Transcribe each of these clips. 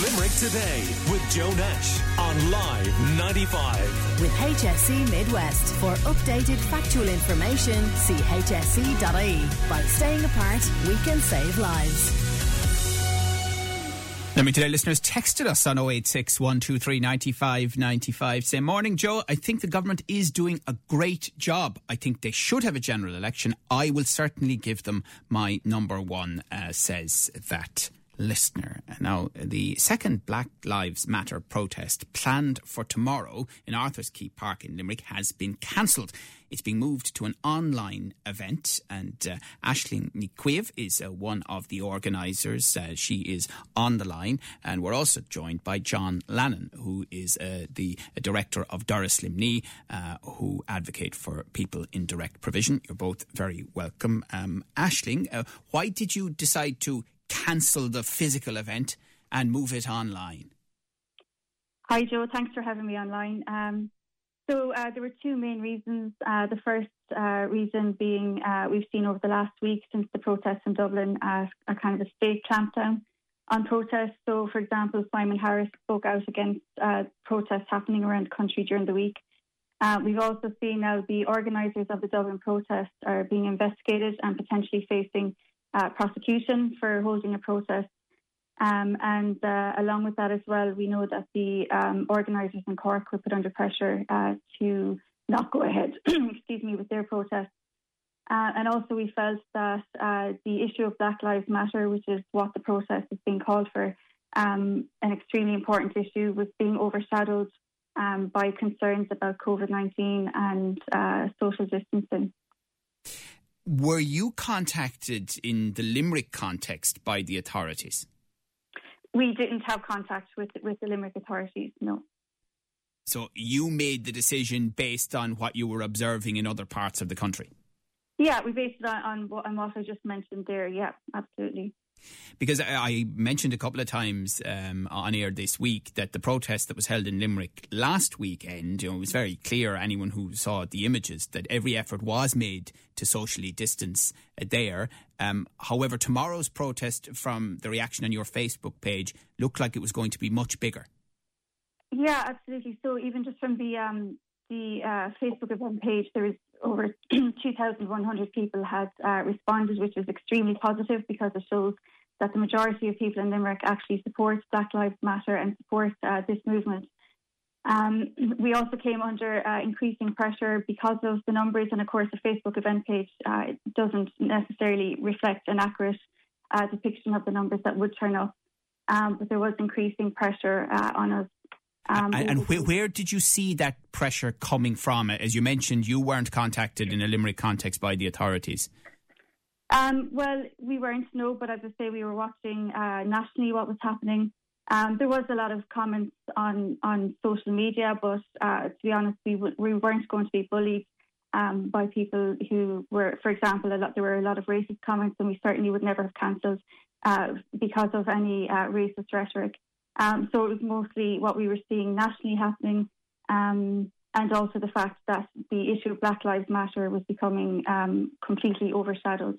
Limerick Today with Joe Nash on Live 95. With HSE Midwest. For updated factual information, see hse.ie. By staying apart, we can save lives. Limerick Today listeners texted us on 086 123 95 95 say, Morning, Joe. I think the government is doing a great job. I think they should have a general election. I will certainly give them my number one, uh, says that listener. Now, the second Black Lives Matter protest planned for tomorrow in Arthur's Quay Park in Limerick has been cancelled. It's being moved to an online event, and uh, Aisling Ní Chaoimh is uh, one of the organisers. Uh, she is on the line, and we're also joined by John Lannon, who is uh, the director of Doras Luimní, uh, who advocate for people in direct provision. You're both very welcome. Um, Ashling, uh, why did you decide to cancel the physical event and move it online? Hi, Joe. Thanks for having me online. Um, so uh, there were two main reasons. Uh, the first uh, reason being uh, we've seen over the last week since the protests in Dublin uh, a kind of a state clampdown on protests. So, for example, Simon Harris spoke out against uh, protests happening around the country during the week. we've also seen now the organisers of the Dublin protests are being investigated and potentially facing uh, prosecution for holding a protest. Um, and uh, along with that as well, we know that the um, organisers in Cork were put under pressure uh, to not go ahead, excuse me, with their protest. Uh, and also, we felt that uh, the issue of Black Lives Matter, which is what the protest is being called for, um, an extremely important issue, was being overshadowed um, by concerns about COVID 19 and uh, social distancing. Were you contacted in the Limerick context by the authorities? We didn't have contact with with the Limerick authorities, no. So you made the decision based on what you were observing in other parts of the country? Yeah, we based it on, on, what, on what I just mentioned there. Yeah, absolutely. Because I mentioned a couple of times um, on air this week that the protest that was held in Limerick last weekend, you know, it was very clear, anyone who saw the images, that every effort was made to socially distance uh, there. Um, however, tomorrow's protest, from the reaction on your Facebook page, looked like it was going to be much bigger. Yeah, absolutely. So even just from the um, the uh, Facebook event page, there was over 2,100 people had uh, responded, which is extremely positive because it shows that the majority of people in Limerick actually support Black Lives Matter and support uh, this movement. Um, we also came under uh, increasing pressure because of the numbers, and of course, the Facebook event page uh, doesn't necessarily reflect an accurate uh, depiction of the numbers that would turn up. Um, but there was increasing pressure uh, on us um, and, and where, where, did you see that pressure coming from? As you mentioned, you weren't contacted in a Limerick context by the authorities. Um, well, we weren't, no, but as I say, we were watching uh, nationally what was happening. Um, there was a lot of comments on, on social media, but uh, to be honest, we, w- we weren't going to be bullied um, by people who were, for example, a lot, there were a lot of racist comments, and we certainly would never have cancelled uh, because of any uh, racist rhetoric. Um, so it was mostly what we were seeing nationally happening, um, and also the fact that the issue of Black Lives Matter was becoming um, completely overshadowed.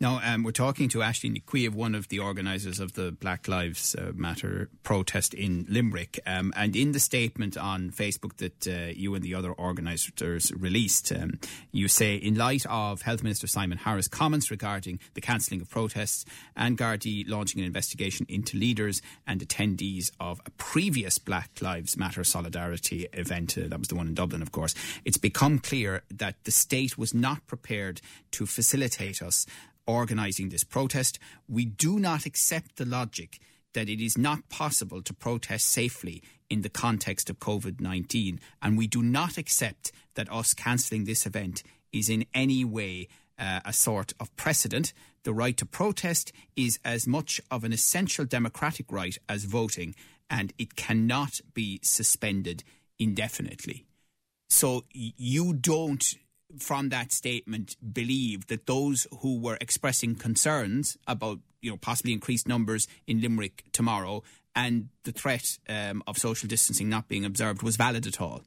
Now, um, we're talking to Ashley Ní Chaoimh, one of the organisers of the Black Lives uh, Matter protest in Limerick. Um, and in the statement on Facebook that uh, you and the other organisers released, um, you say, in light of Health Minister Simon Harris' comments regarding the cancelling of protests and Gardaí launching an investigation into leaders and attendees of a previous Black Lives Matter solidarity event, uh, that was the one in Dublin, of course, it's become clear that the state was not prepared to facilitate us organising this protest. We do not accept the logic that it is not possible to protest safely in the context of COVID 19, and we do not accept that us cancelling this event is in any way uh, a sort of precedent. The right to protest is as much of an essential democratic right as voting, and it cannot be suspended indefinitely. So you don't from that statement believe that those who were expressing concerns about you know possibly increased numbers in Limerick tomorrow and the threat um, of social distancing not being observed was valid at all?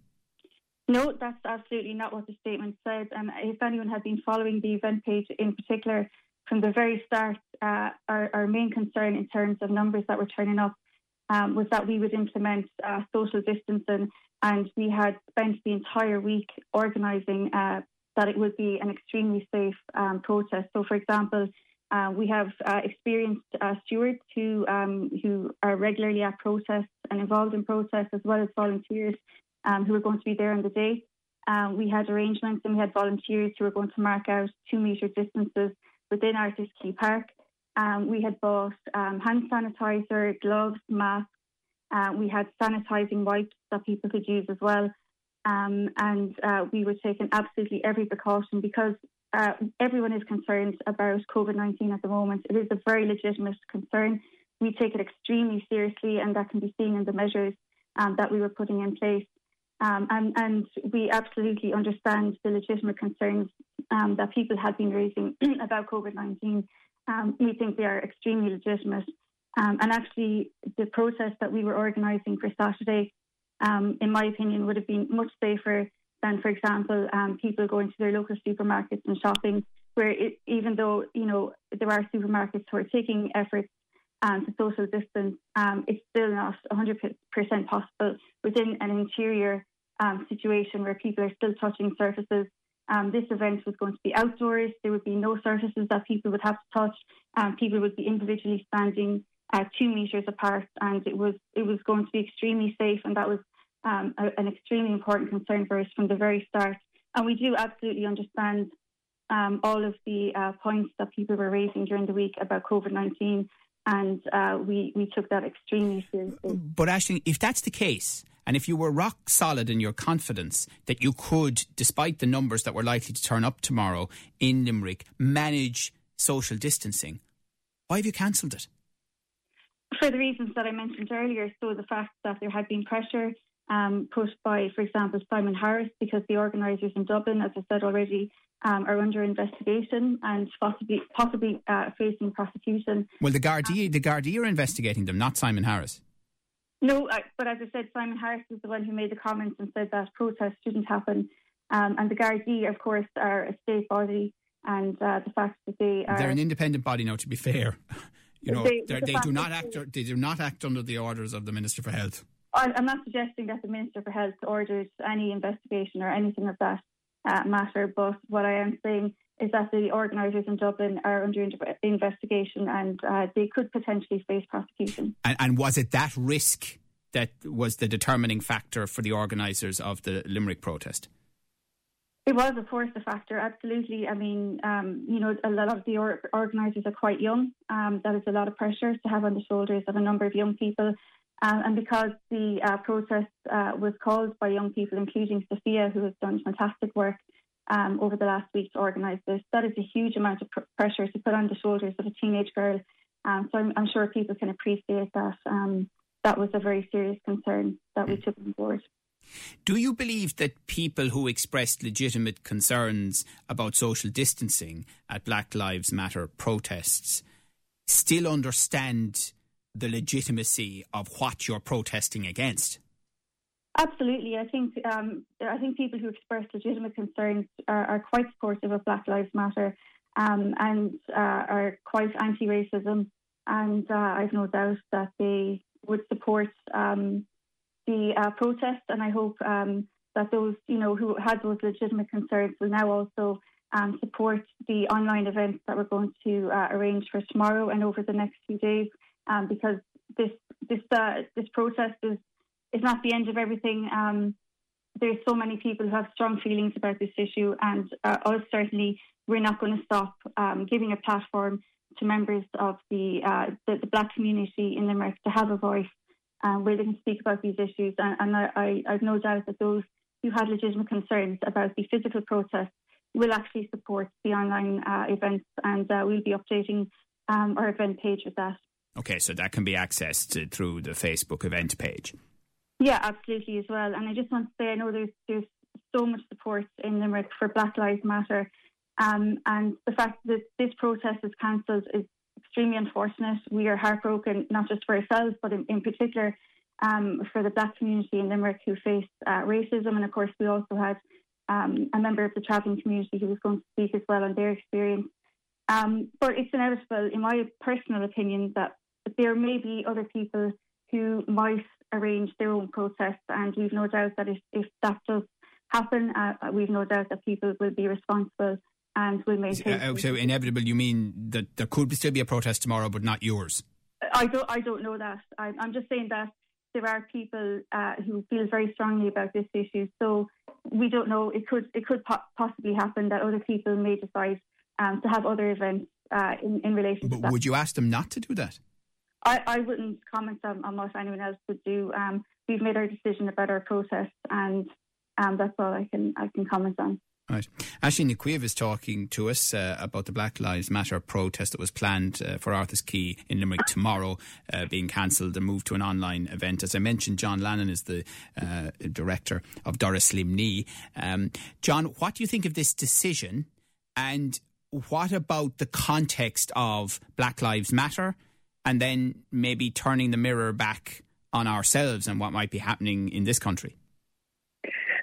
No, that's absolutely not what the statement said. And if anyone had been following the event page in particular from the very start, uh, our, our main concern in terms of numbers that were turning up um, was that we would implement uh, social distancing, and we had spent the entire week organising uh, that it would be an extremely safe um, protest. So, for example, uh, we have uh, experienced uh, stewards who um, who are regularly at protests and involved in protests, as well as volunteers um, who are going to be there on the day. Um, we had arrangements and we had volunteers who were going to mark out two metre distances within Arthur's Quay Park. Um, we had bought um, hand sanitizer, gloves, masks. Uh, we had sanitising wipes that people could use as well. Um, and uh, we were taking absolutely every precaution because uh, everyone is concerned about COVID 19 at the moment. It is a very legitimate concern. We take it extremely seriously, and that can be seen in the measures um, that we were putting in place. Um, and, and, we absolutely understand the legitimate concerns um, that people had been raising about COVID 19. Um, we think they are extremely legitimate. Um, and actually, the protest that we were organising for Saturday, um, in my opinion, would have been much safer than, for example, um, people going to their local supermarkets and shopping, where it, even though you know there are supermarkets who are taking efforts um, to social distance, um, it's still not 100% possible within an interior um, situation where people are still touching surfaces. Um, this event was going to be outdoors. There would be no surfaces that people would have to touch. People would be individually standing uh, two meters apart, and it was it was going to be extremely safe. And that was um, a, an extremely important concern for us from the very start. And we do absolutely understand um, all of the uh, points that people were raising during the week about COVID 19. And uh, we, we took that extremely seriously. But, Aisling, if that's the case, and if you were rock solid in your confidence that you could, despite the numbers that were likely to turn up tomorrow in Limerick, manage social distancing, why have you cancelled it? For the reasons that I mentioned earlier. So, the fact that there had been pressure um, put by, for example, Simon Harris, because the organisers in Dublin, as I said already, um, are under investigation and possibly possibly uh, facing prosecution. Well, the Gardaí, the Gardaí are investigating them, not Simon Harris. No, I, but as I said, Simon Harris was the one who made the comments and said that protests shouldn't happen. Um, and the Gardaí, of course, are a state body, and uh, the fact that they are they're an independent body. Now, to be fair, you know, they, the they do not act. They do not act under the orders of the Minister for Health. I'm not suggesting that the Minister for Health ordered any investigation or anything of that uh, matter, but what I am saying is that the organisers in Dublin are under investigation and uh, they could potentially face prosecution. And, and, was it that risk that was the determining factor for the organisers of the Limerick protest? It was, of course, a factor. Absolutely. I mean, um, you know, a lot of the or- organisers are quite young. Um, that is a lot of pressure to have on the shoulders of a number of young people. Um, and because the uh, protest uh, was called by young people, including Sophia, who has done fantastic work um, over the last week to organise this, that is a huge amount of pr- pressure to put on the shoulders of a teenage girl. Um, so I'm, I'm, sure people can appreciate that. Um, that was a very serious concern that we took on board. Do you believe that people who expressed legitimate concerns about social distancing at Black Lives Matter protests still understand the legitimacy of what you're protesting against? Absolutely, I think um, I think people who express legitimate concerns are, are quite supportive of Black Lives Matter um, and uh, are quite anti-racism, and uh, I've no doubt that they would support um, the uh, protest. And I hope um, that those you know who had those legitimate concerns will now also um, support the online events that we're going to uh, arrange for tomorrow and over the next few days um, because this this uh, this process is is not the end of everything. Um, there's so many people who have strong feelings about this issue, and uh, us certainly we're not going to stop um, giving a platform to members of the, uh, the, the black community in Limerick to have a voice um, where they can speak about these issues. And, and I, I, I've no doubt that those who had legitimate concerns about the physical protest will actually support the online uh, events, and uh, we'll be updating um, our event page with that. Okay, so that can be accessed through the Facebook event page. Yeah, absolutely as well. And I just want to say, I know there's there's so much support in Limerick for Black Lives Matter, um, and the fact that this protest is cancelled is extremely unfortunate. We are heartbroken, not just for ourselves, but in, in particular um, for the Black community in Limerick who face uh, racism. And of course, we also had um, a member of the travelling community who was going to speak as well on their experience. Um, but it's inevitable, in my personal opinion, that there may be other people who might arrange their own protests. And we've no doubt that if, if that does happen, uh, we've no doubt that people will be responsible and will maintain. Uh, so inevitable, you mean that there could still be a protest tomorrow, but not yours? I don't. I don't know that. I, I'm just saying that there are people uh, who feel very strongly about this issue. So we don't know. It could it could po- possibly happen that other people may decide um, to have other events uh, in, in relation but to that. Would you ask them not to do that? I, I wouldn't comment on, on, what anyone else would do. Um, we've made our decision about our protest, and um, that's all I can I can comment on. Right. Ashley Chaoimh is talking to us uh, about the Black Lives Matter protest that was planned uh, for Arthur's Quay in Limerick tomorrow, uh, being cancelled and moved to an online event. As I mentioned, John Lannon is the uh, director of Doras Luimní. Um, John, what do you think of this decision? And what about the context of Black Lives Matter and then maybe turning the mirror back on ourselves and what might be happening in this country?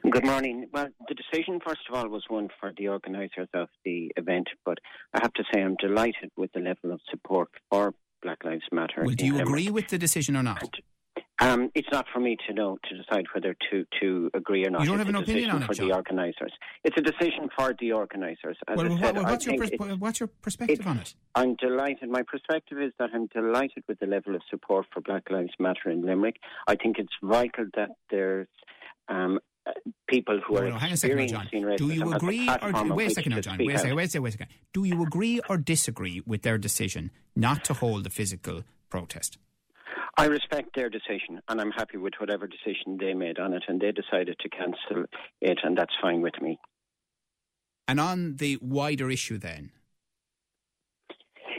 Good morning. Well, the decision, first of all, was one for the organisers of the event, but I have to say I'm delighted with the level of support for Black Lives Matter. Well, do you agree with the decision or not? Um, it's not for me to know to decide whether to, to agree or not. You don't it's have an opinion on it, for John? the organisers. It's a decision for the organisers. As well, what, said, what's, your pers- what's your perspective on it? I'm delighted. My perspective is that I'm delighted with the level of support for Black Lives Matter in Limerick. I think it's vital that there's um, uh, people who No, are no, hang a second, now, John. Do you agree, or on wait a second, now, John? Wait a second, wait a second, wait a second. Do you agree or disagree with their decision not to hold the physical protest? I respect their decision, and I'm happy with whatever decision they made on it, and they decided to cancel it, and that's fine with me. And on the wider issue, then,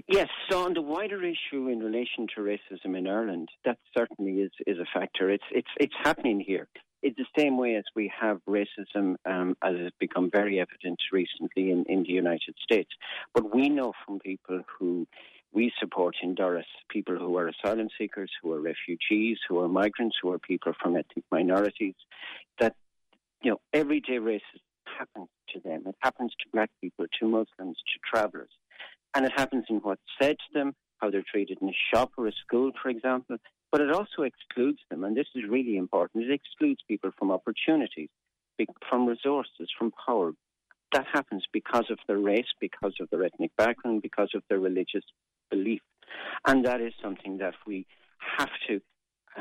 Yes, so on the wider issue in relation to racism in Ireland, that certainly is, is a factor. It's it's it's happening here. It's the same way as we have racism, um, as has become very evident recently in, in the United States. But we know from people who we support in Doras, people who are asylum seekers, who are refugees, who are migrants, who are people from ethnic minorities, that you know everyday racism happens to them. It happens to black people, to Muslims, to travellers. And it happens in what's said to them, how they're treated in a shop or a school, for example. But it also excludes them, and this is really important. It excludes people from opportunities, from resources, from power. That happens because of their race, because of their ethnic background, because of their religious belief. And that is something that we have to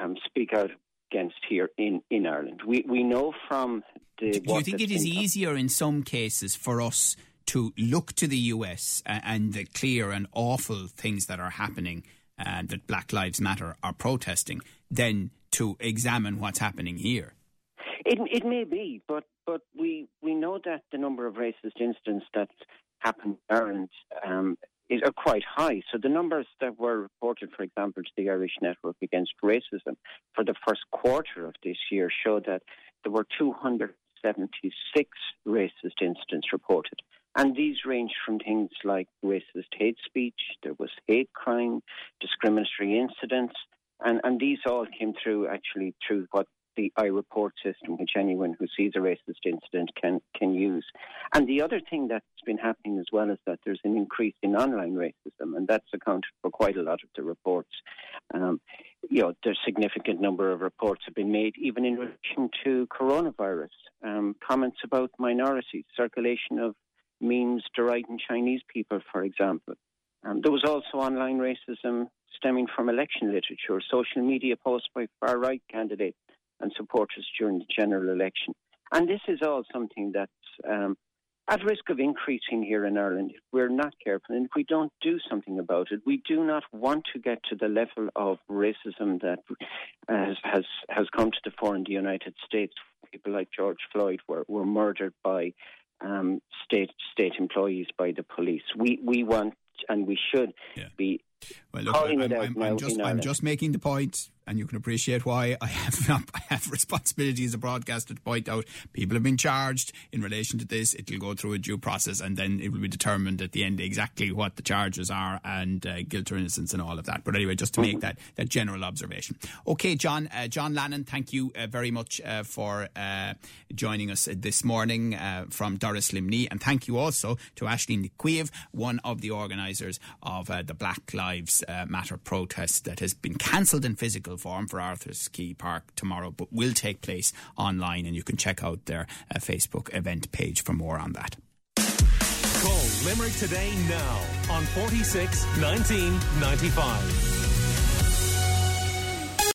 um, speak out against here in, in Ireland. We, we know from the. do you think it is easier in some cases for us to look to the US and the clear and awful things that are happening uh, that Black Lives Matter are protesting than to examine what's happening here? It, it may be, but but we we know that the number of racist incidents that happen in Ireland um, is are quite high. So the numbers that were reported, for example, to the Irish Network Against Racism for the first quarter of this year show that there were 276 racist incidents reported. And these range from things like racist hate speech, there was hate crime, discriminatory incidents, and, and these all came through actually through what the iReport system, which anyone who sees a racist incident can can use. And the other thing that's been happening as well is that there's an increase in online racism, and that's accounted for quite a lot of the reports. Um, you know, there's a significant number of reports have been made, even in relation to coronavirus. Um, comments about minorities, circulation of memes deriding Chinese people, for example. Um, there was also online racism stemming from election literature, social media posts by far right candidates and supporters during the general election. And this is all something that's um, at risk of increasing here in Ireland if we're not careful and if we don't do something about it. We do not want to get to the level of racism that has has, has come to the fore in the United States. People like George Floyd were, were murdered by um, state state employees by the police. We we want and we should Yeah. be Well, look, I'm, I'm, I'm just I'm just making the point, and you can appreciate why I have not, I have responsibility as a broadcaster to point out people have been charged in relation to this. It will go through a due process, and then it will be determined at the end exactly what the charges are and uh, guilt or innocence and all of that. But anyway, just to make that that general observation. Okay, John uh, John Lannon, thank you uh, very much uh, for uh, joining us this morning uh, from Doras Luimní, and thank you also to Aisling Ní one of the organisers of the Black Lives Matter protest that has been cancelled in physical form for Arthur's Quay Park tomorrow, but will take place online, and you can check out their uh, Facebook event page for more on that. Call Limerick today now on 46 1995.